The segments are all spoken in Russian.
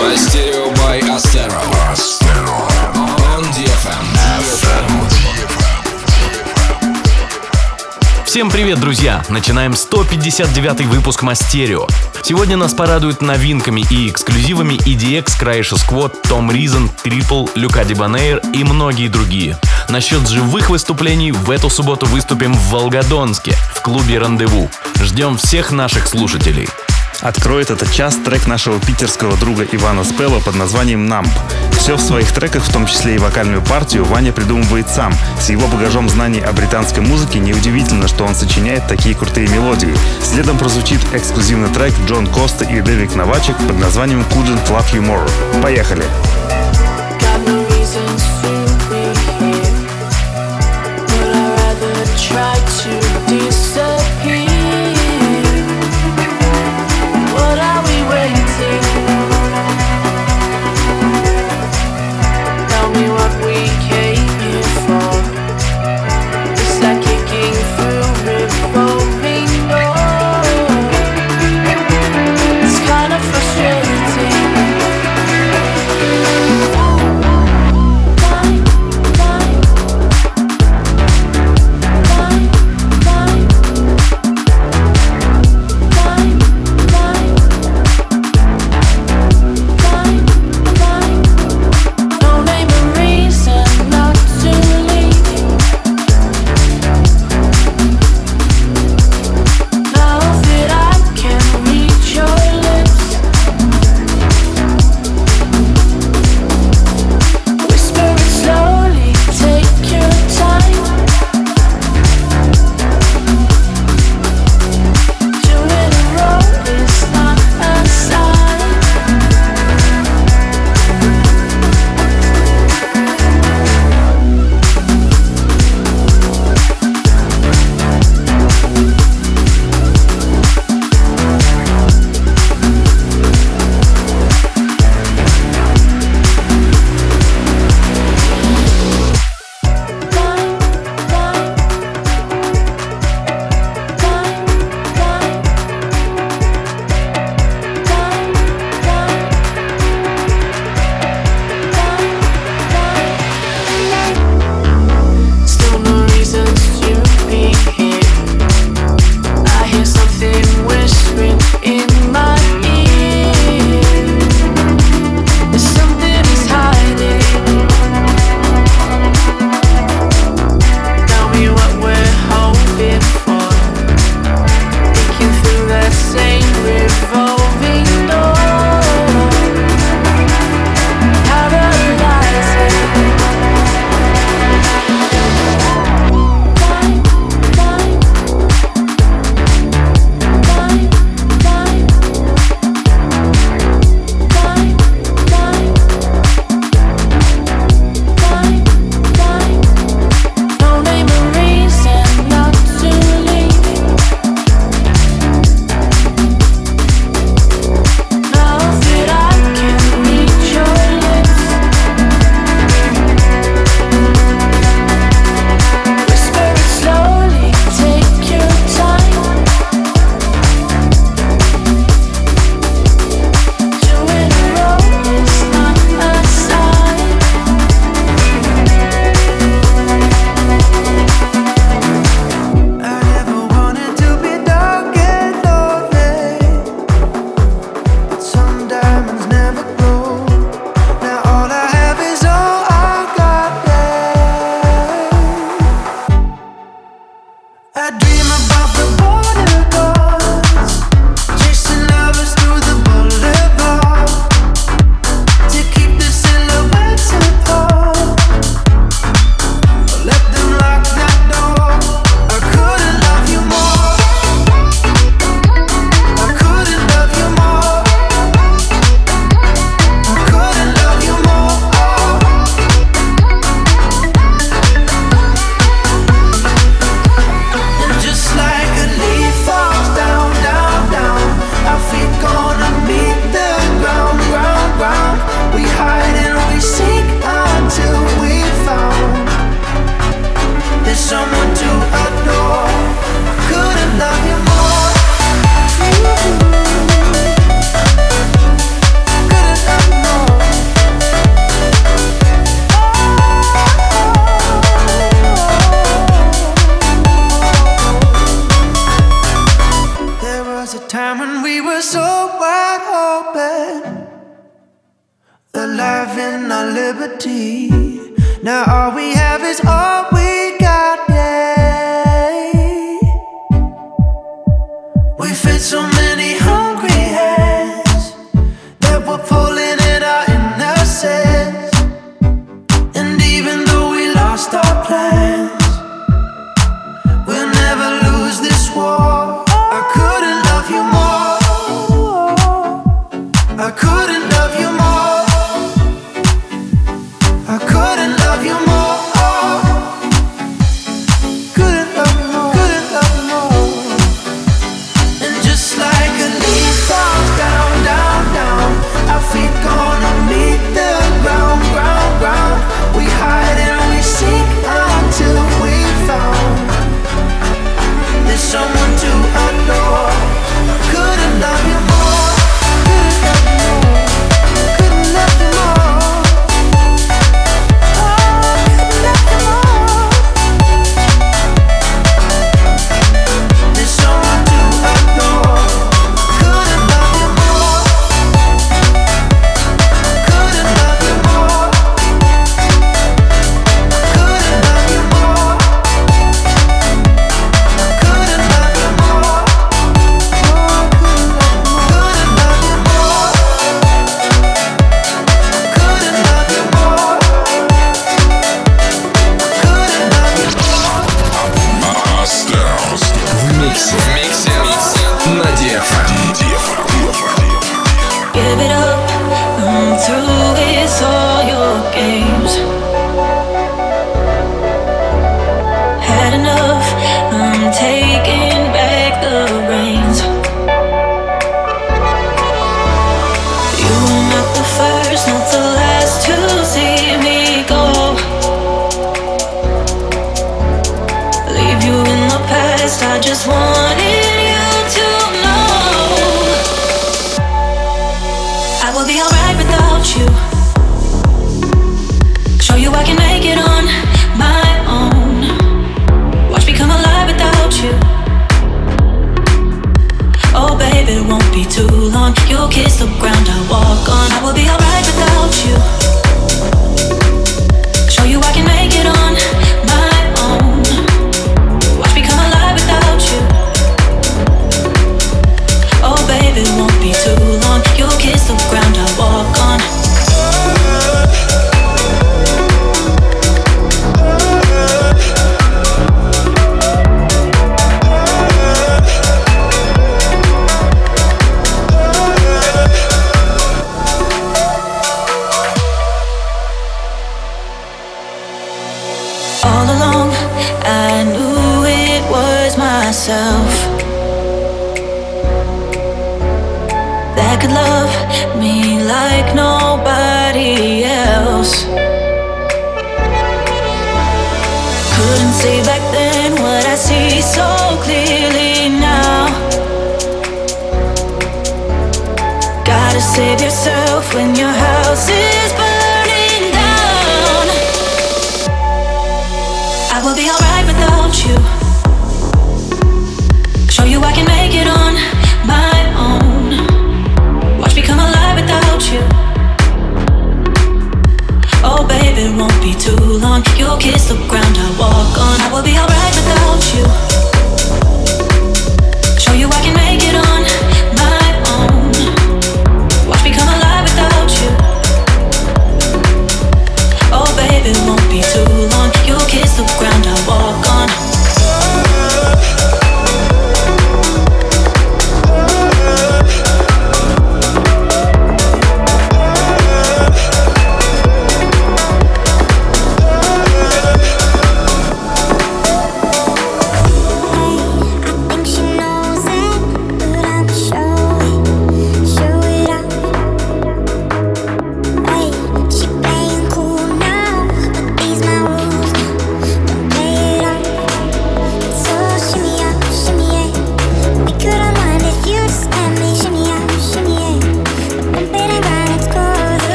Мастерио by Astero. On DFM. Всем привет, друзья! Начинаем 159 выпуск Мастерио. Сегодня нас порадуют новинками и эксклюзивами EDX, Краиша Squad, Том Ризен, Трипл, Люка Дибанейр и многие другие. Насчет живых выступлений в эту субботу выступим в Волгодонске, в клубе «Рандеву». Ждем всех наших слушателей. Откроет этот час трек нашего питерского друга Ивана Спелла под названием «Намп». Все в своих треках, в том числе и вокальную партию, Ваня придумывает сам. С его багажом знаний о британской музыке неудивительно, что он сочиняет такие крутые мелодии. Следом прозвучит эксклюзивный трек Джон Коста и Дэвик Новачек под названием «Couldn't Love You More». Поехали! Got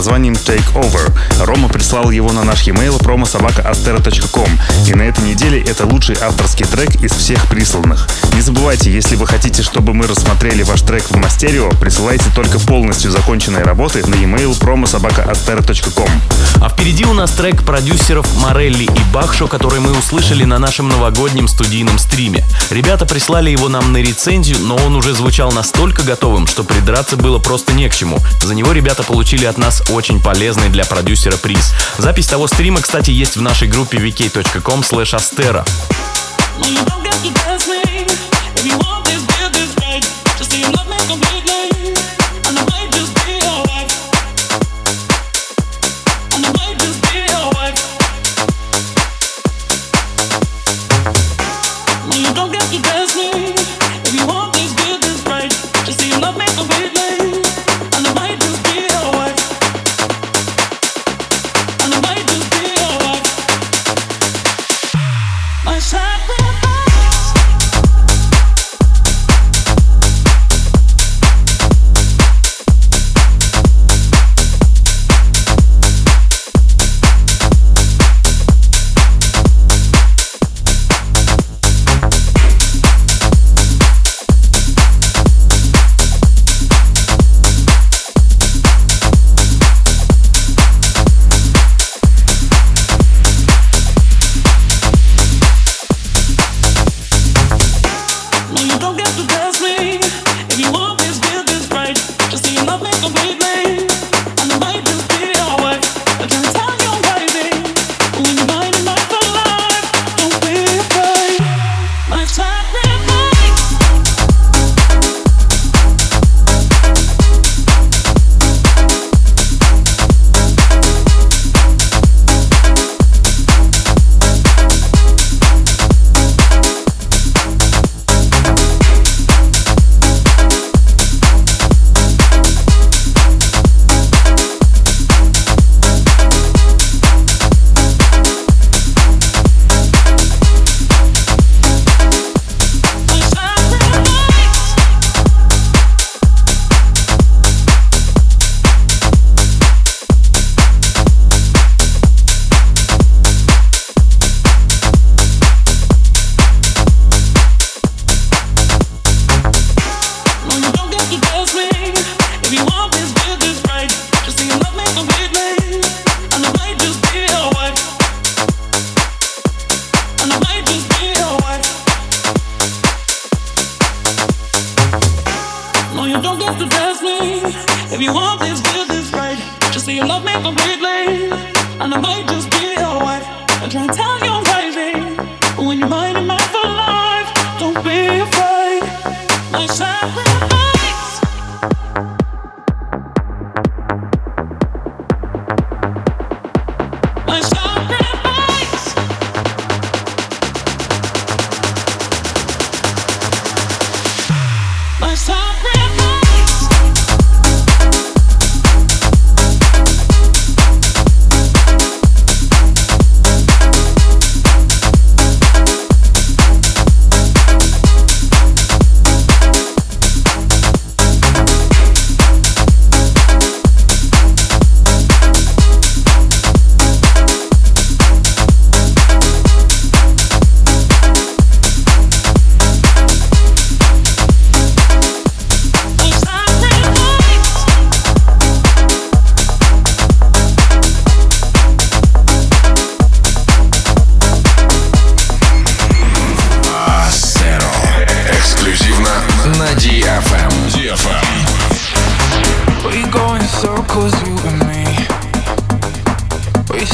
названием Take Over. Рома прислал его на наш e-mail promosobakaastera.com. И на этой неделе это лучший авторский трек из всех присланных. Не забывайте, если вы хотите, чтобы мы рассмотрели ваш трек в Мастерио, присылайте только полностью законченные работы на e-mail promosobakaastera.com. А впереди у нас трек продюсеров Морелли и Бахшо, который мы услышали на нашем новогоднем студийном стриме. Ребята прислали его нам на рецензию, но он уже звучал настолько готовым, что придраться было просто не к чему. За него ребята получили от нас очень полезный для продюсера приз. Запись того стрима, кстати, есть в нашей группе vk.com slash astera. If you want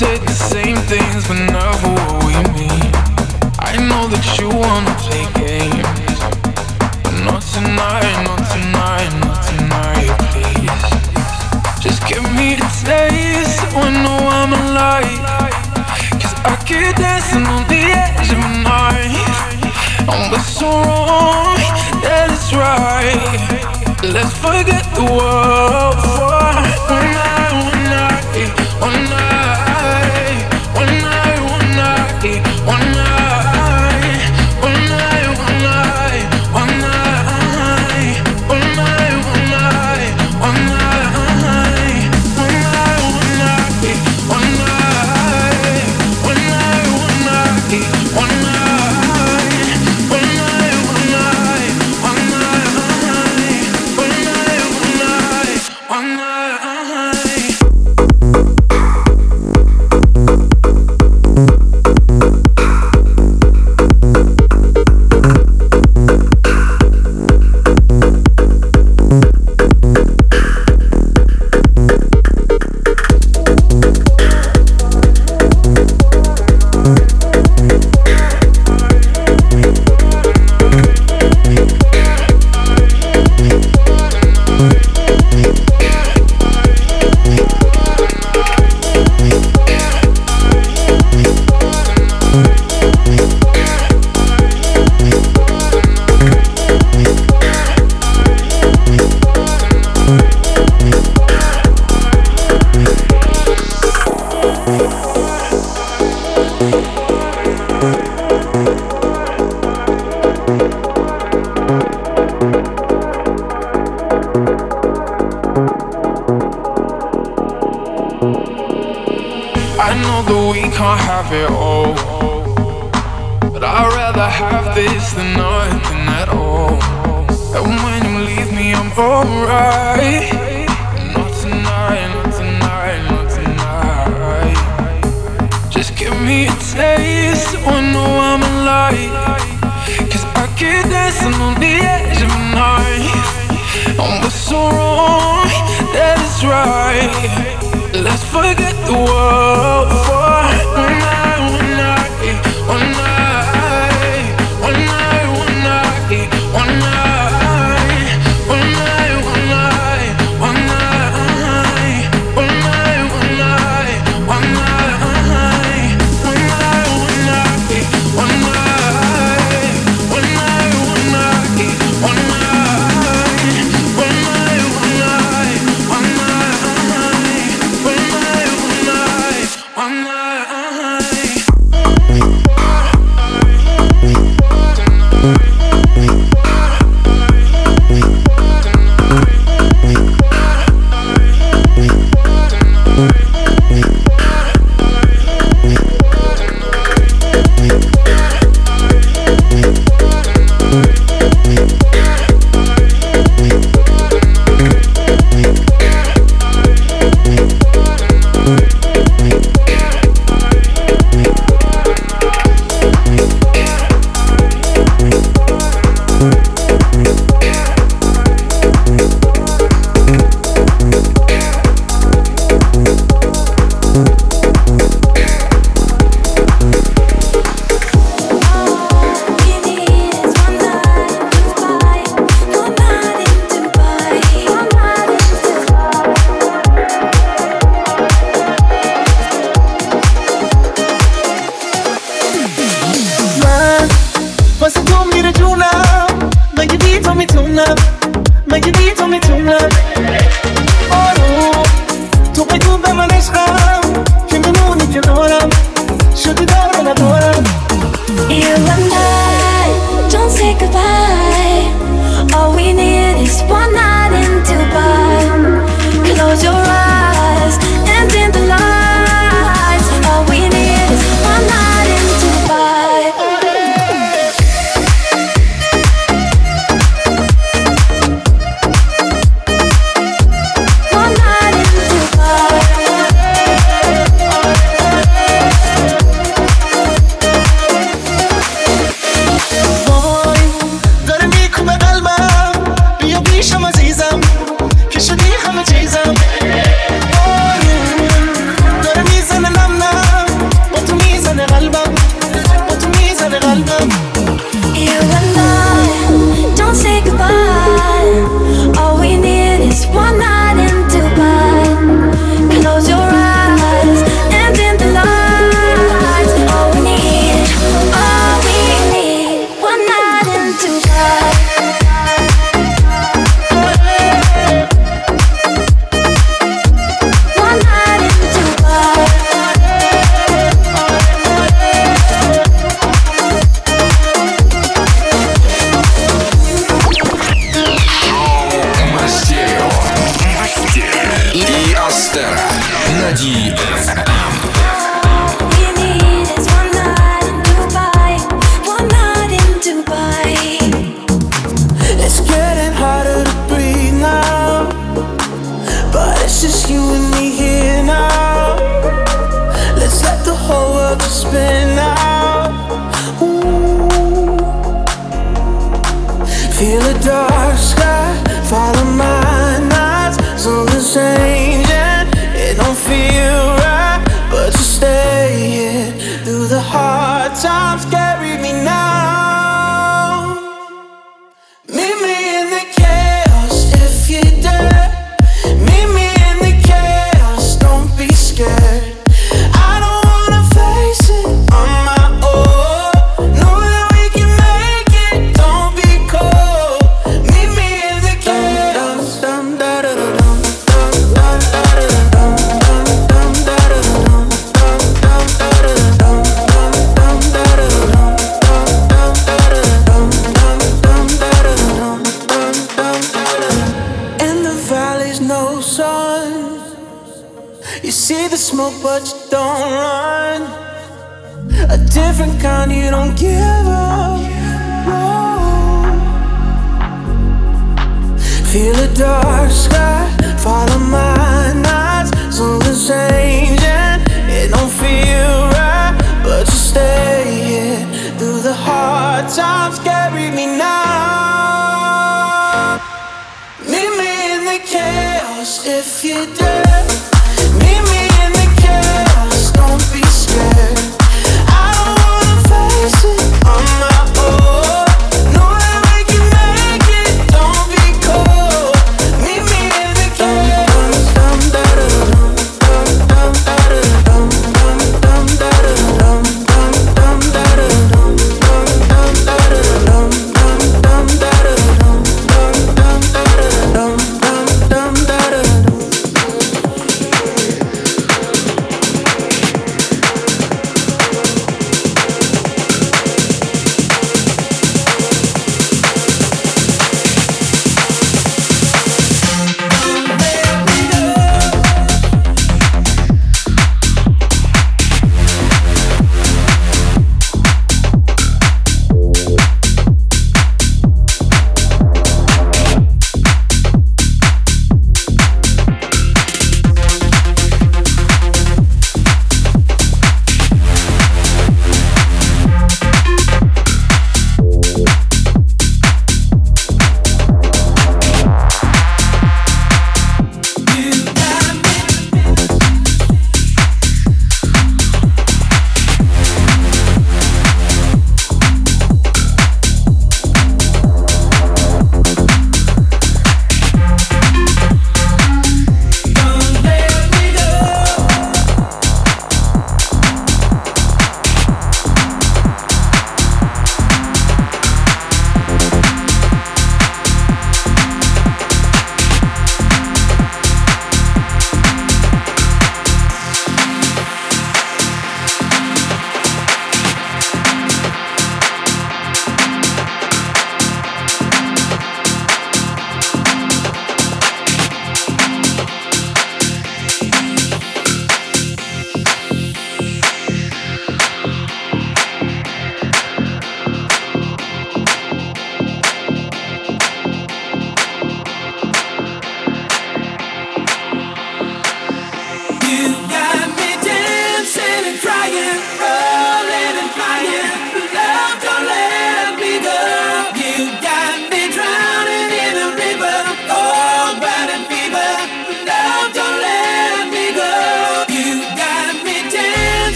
said the same things, but never what we mean. I know that you wanna play games, but not tonight, not tonight, not tonight, please. Just give me a taste so I know I'm alive. Cause I keep dancing on the edge of a knife. I'm what's so wrong? That is right. Let's forget the world. can't have it all. But I'd rather have this than nothing at all. And when you leave me, I'm alright. Not tonight, not tonight, not tonight. Just give me a taste, so I know I'm alive. Cause I keep dancing on the edge of a knife. And what's so wrong, that is right. Let's forget the world. Yeah.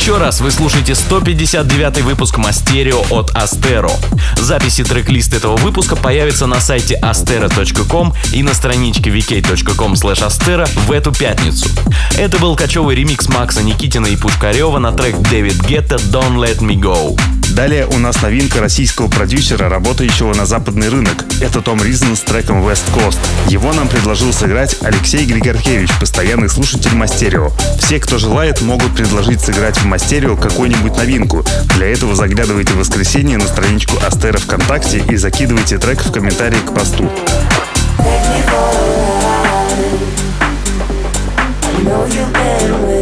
Еще раз вы слушаете 159 выпуск Мастерио от Астеро. Записи трек-лист этого выпуска появятся на сайте astero.com и на страничке vk.com slash astero в эту пятницу. Это был кочевый ремикс Макса Никитина и Пушкарева на трек Дэвид Гетта «Don't Let Me Go». Далее у нас новинка российского продюсера, работающего на западный рынок. Это Том Ризен с треком West Coast. Его нам предложил сыграть Алексей Григоркевич, постоянный слушатель Мастерио. Все, кто желает, могут предложить сыграть в Мастерио какую-нибудь новинку. Для этого заглядывайте в воскресенье на страничку Астера ВКонтакте и закидывайте трек в комментарии к посту. Let me go. know you've been with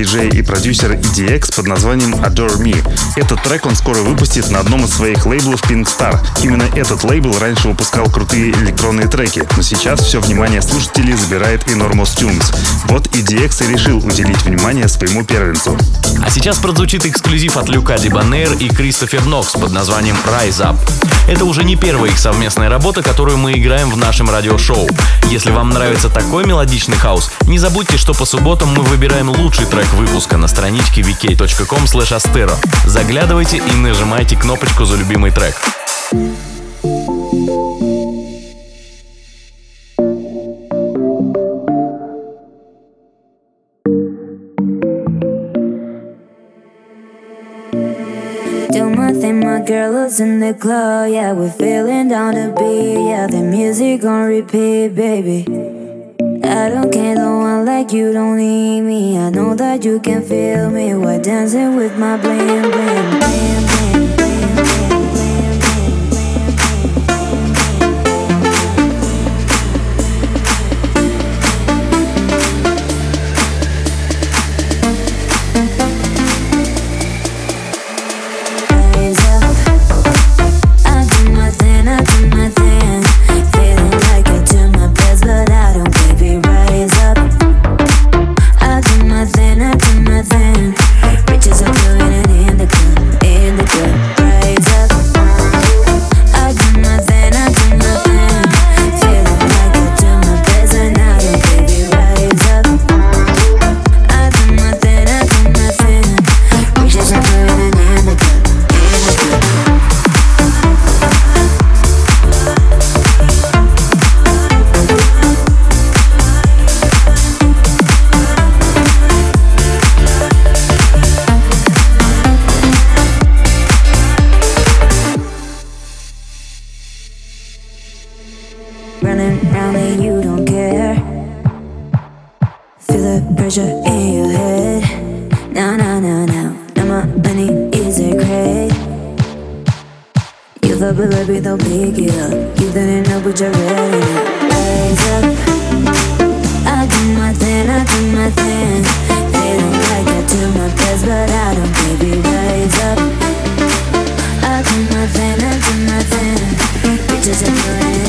диджея и продюсера EDX под названием Adore Me. Этот трек он скоро выпустит на одном из своих лейблов Pink Star. Именно этот лейбл раньше выпускал крутые электронные треки, но сейчас все внимание слушателей забирает Enormous Tunes. Вот EDX и решил уделить внимание своему первенцу. А сейчас прозвучит эксклюзив от Люка Дибанейр и Кристофер Нокс под названием Rise Up. Это уже не первая их совместная работа, которую мы играем в нашем радиошоу. Если вам нравится такой мелодичный хаус, не забудьте, что по субботам мы выбираем лучший трек выпуска на страничке vk.com. Заглядывайте и нажимайте кнопочку за любимый трек. Girl is in the club. Yeah, we're feeling down to beat. Yeah, the music on repeat, baby. I don't care, no one like you don't need me. I know that you can feel me. We're dancing with my bling, bling, bling, You thought, but baby, they'll pick it up. You didn't know, but you're ready. Rise up. I do my thing, I do my thing. Feeling like I do my best, but I don't, baby. Rise up. I do my thing, I do my thing. Bitches are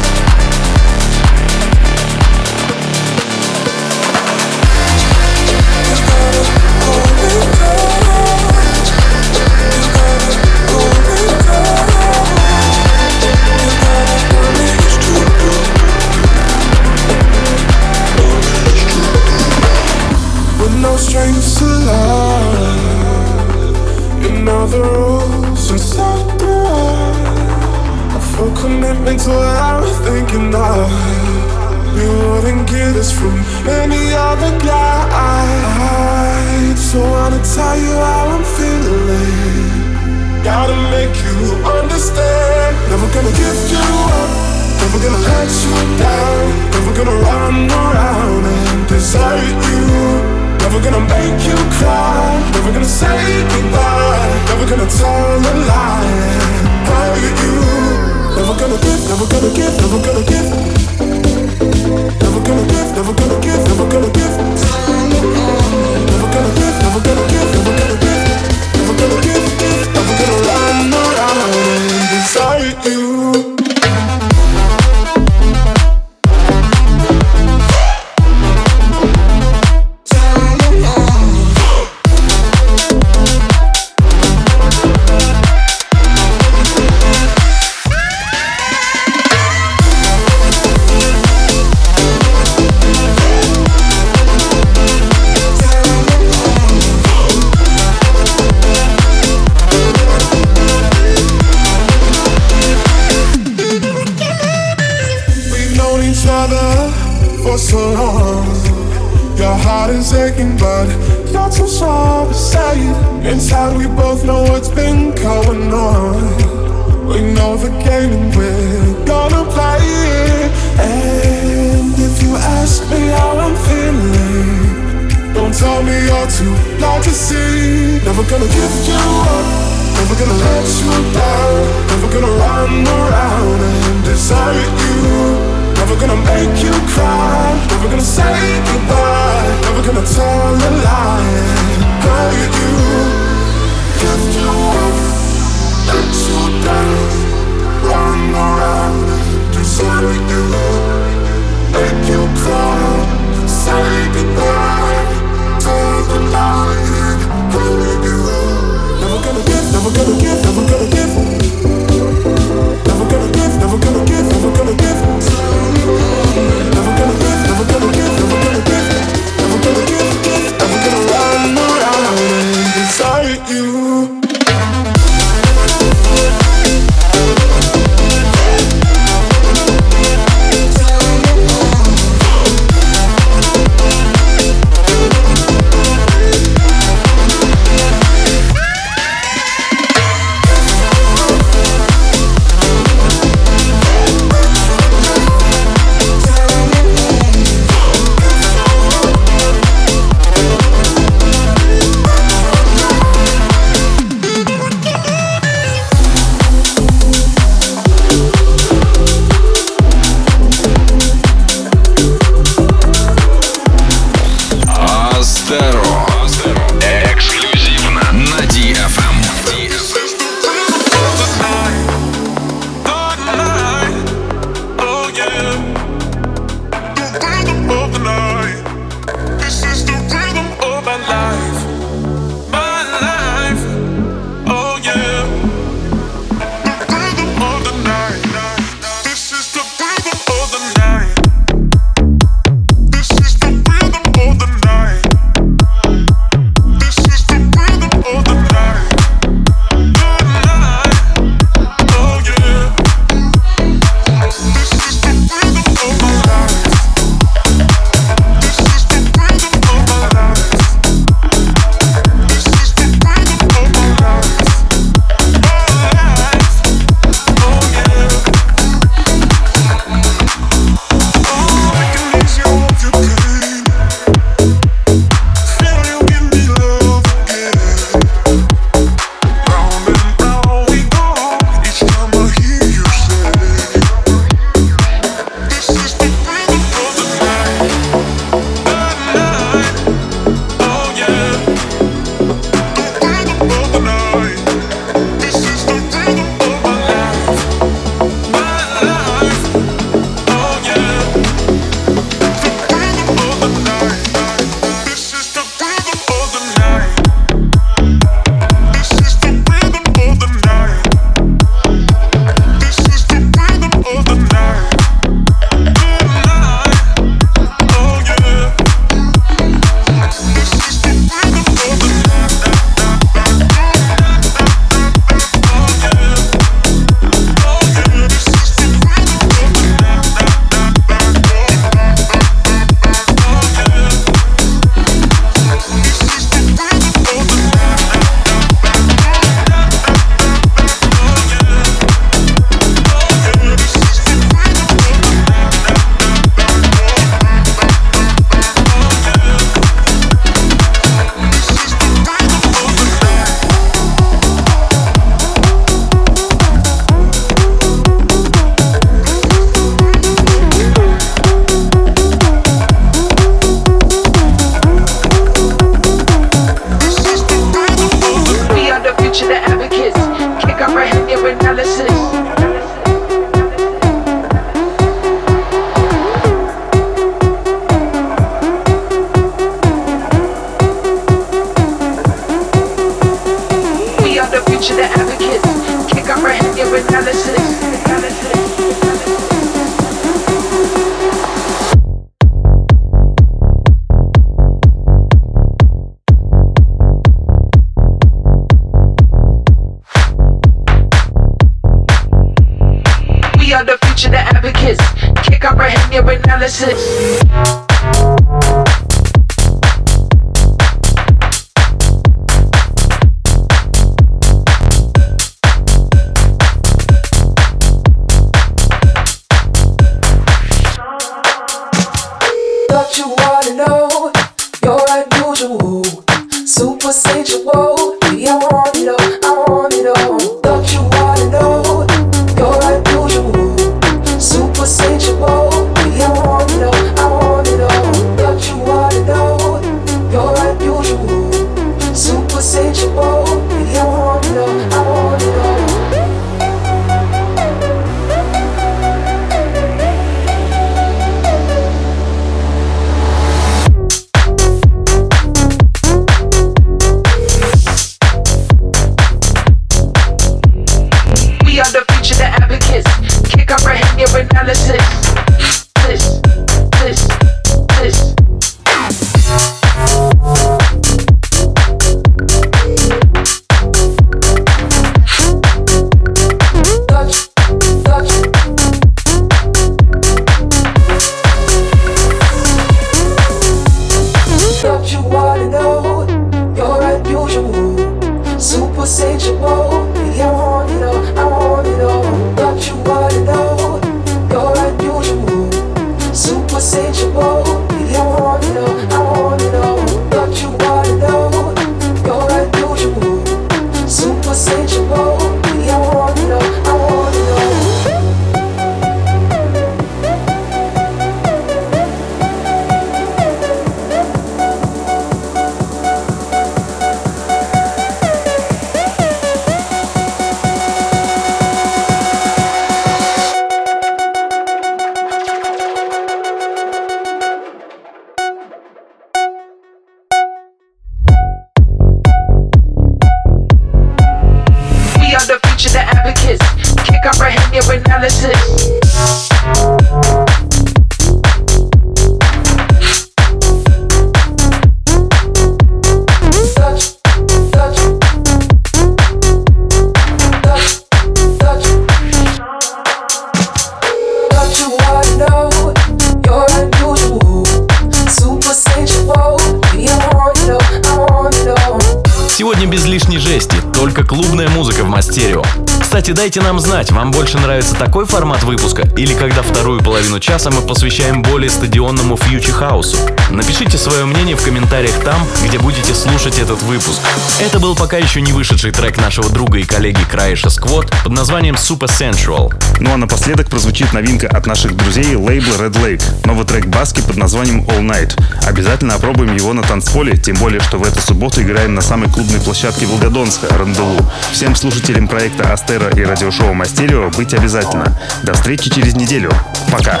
дайте нам знать, вам больше нравится такой формат выпуска или когда вторую половину часа мы посвящаем более стадионному фьючи хаусу. Напишите свое мнение в комментариях там, где будете слушать этот выпуск. Это был пока еще не вышедший трек нашего друга и коллеги Краиша Сквот под названием Super Sensual. Ну а напоследок прозвучит новинка от наших друзей лейбла Red Lake. Новый трек Баски под названием All Night. Обязательно опробуем его на танцполе, тем более, что в эту субботу играем на самой клубной площадке Волгодонска, Рандеву. Всем слушателям проекта Астера и радиошоу Мастерио быть обязательно. До встречи через неделю. Пока.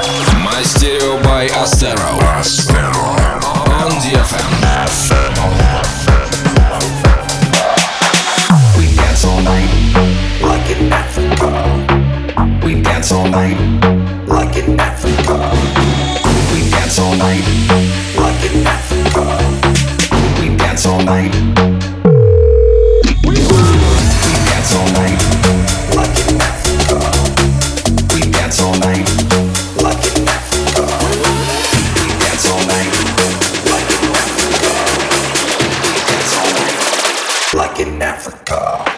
All night. Like in Africa.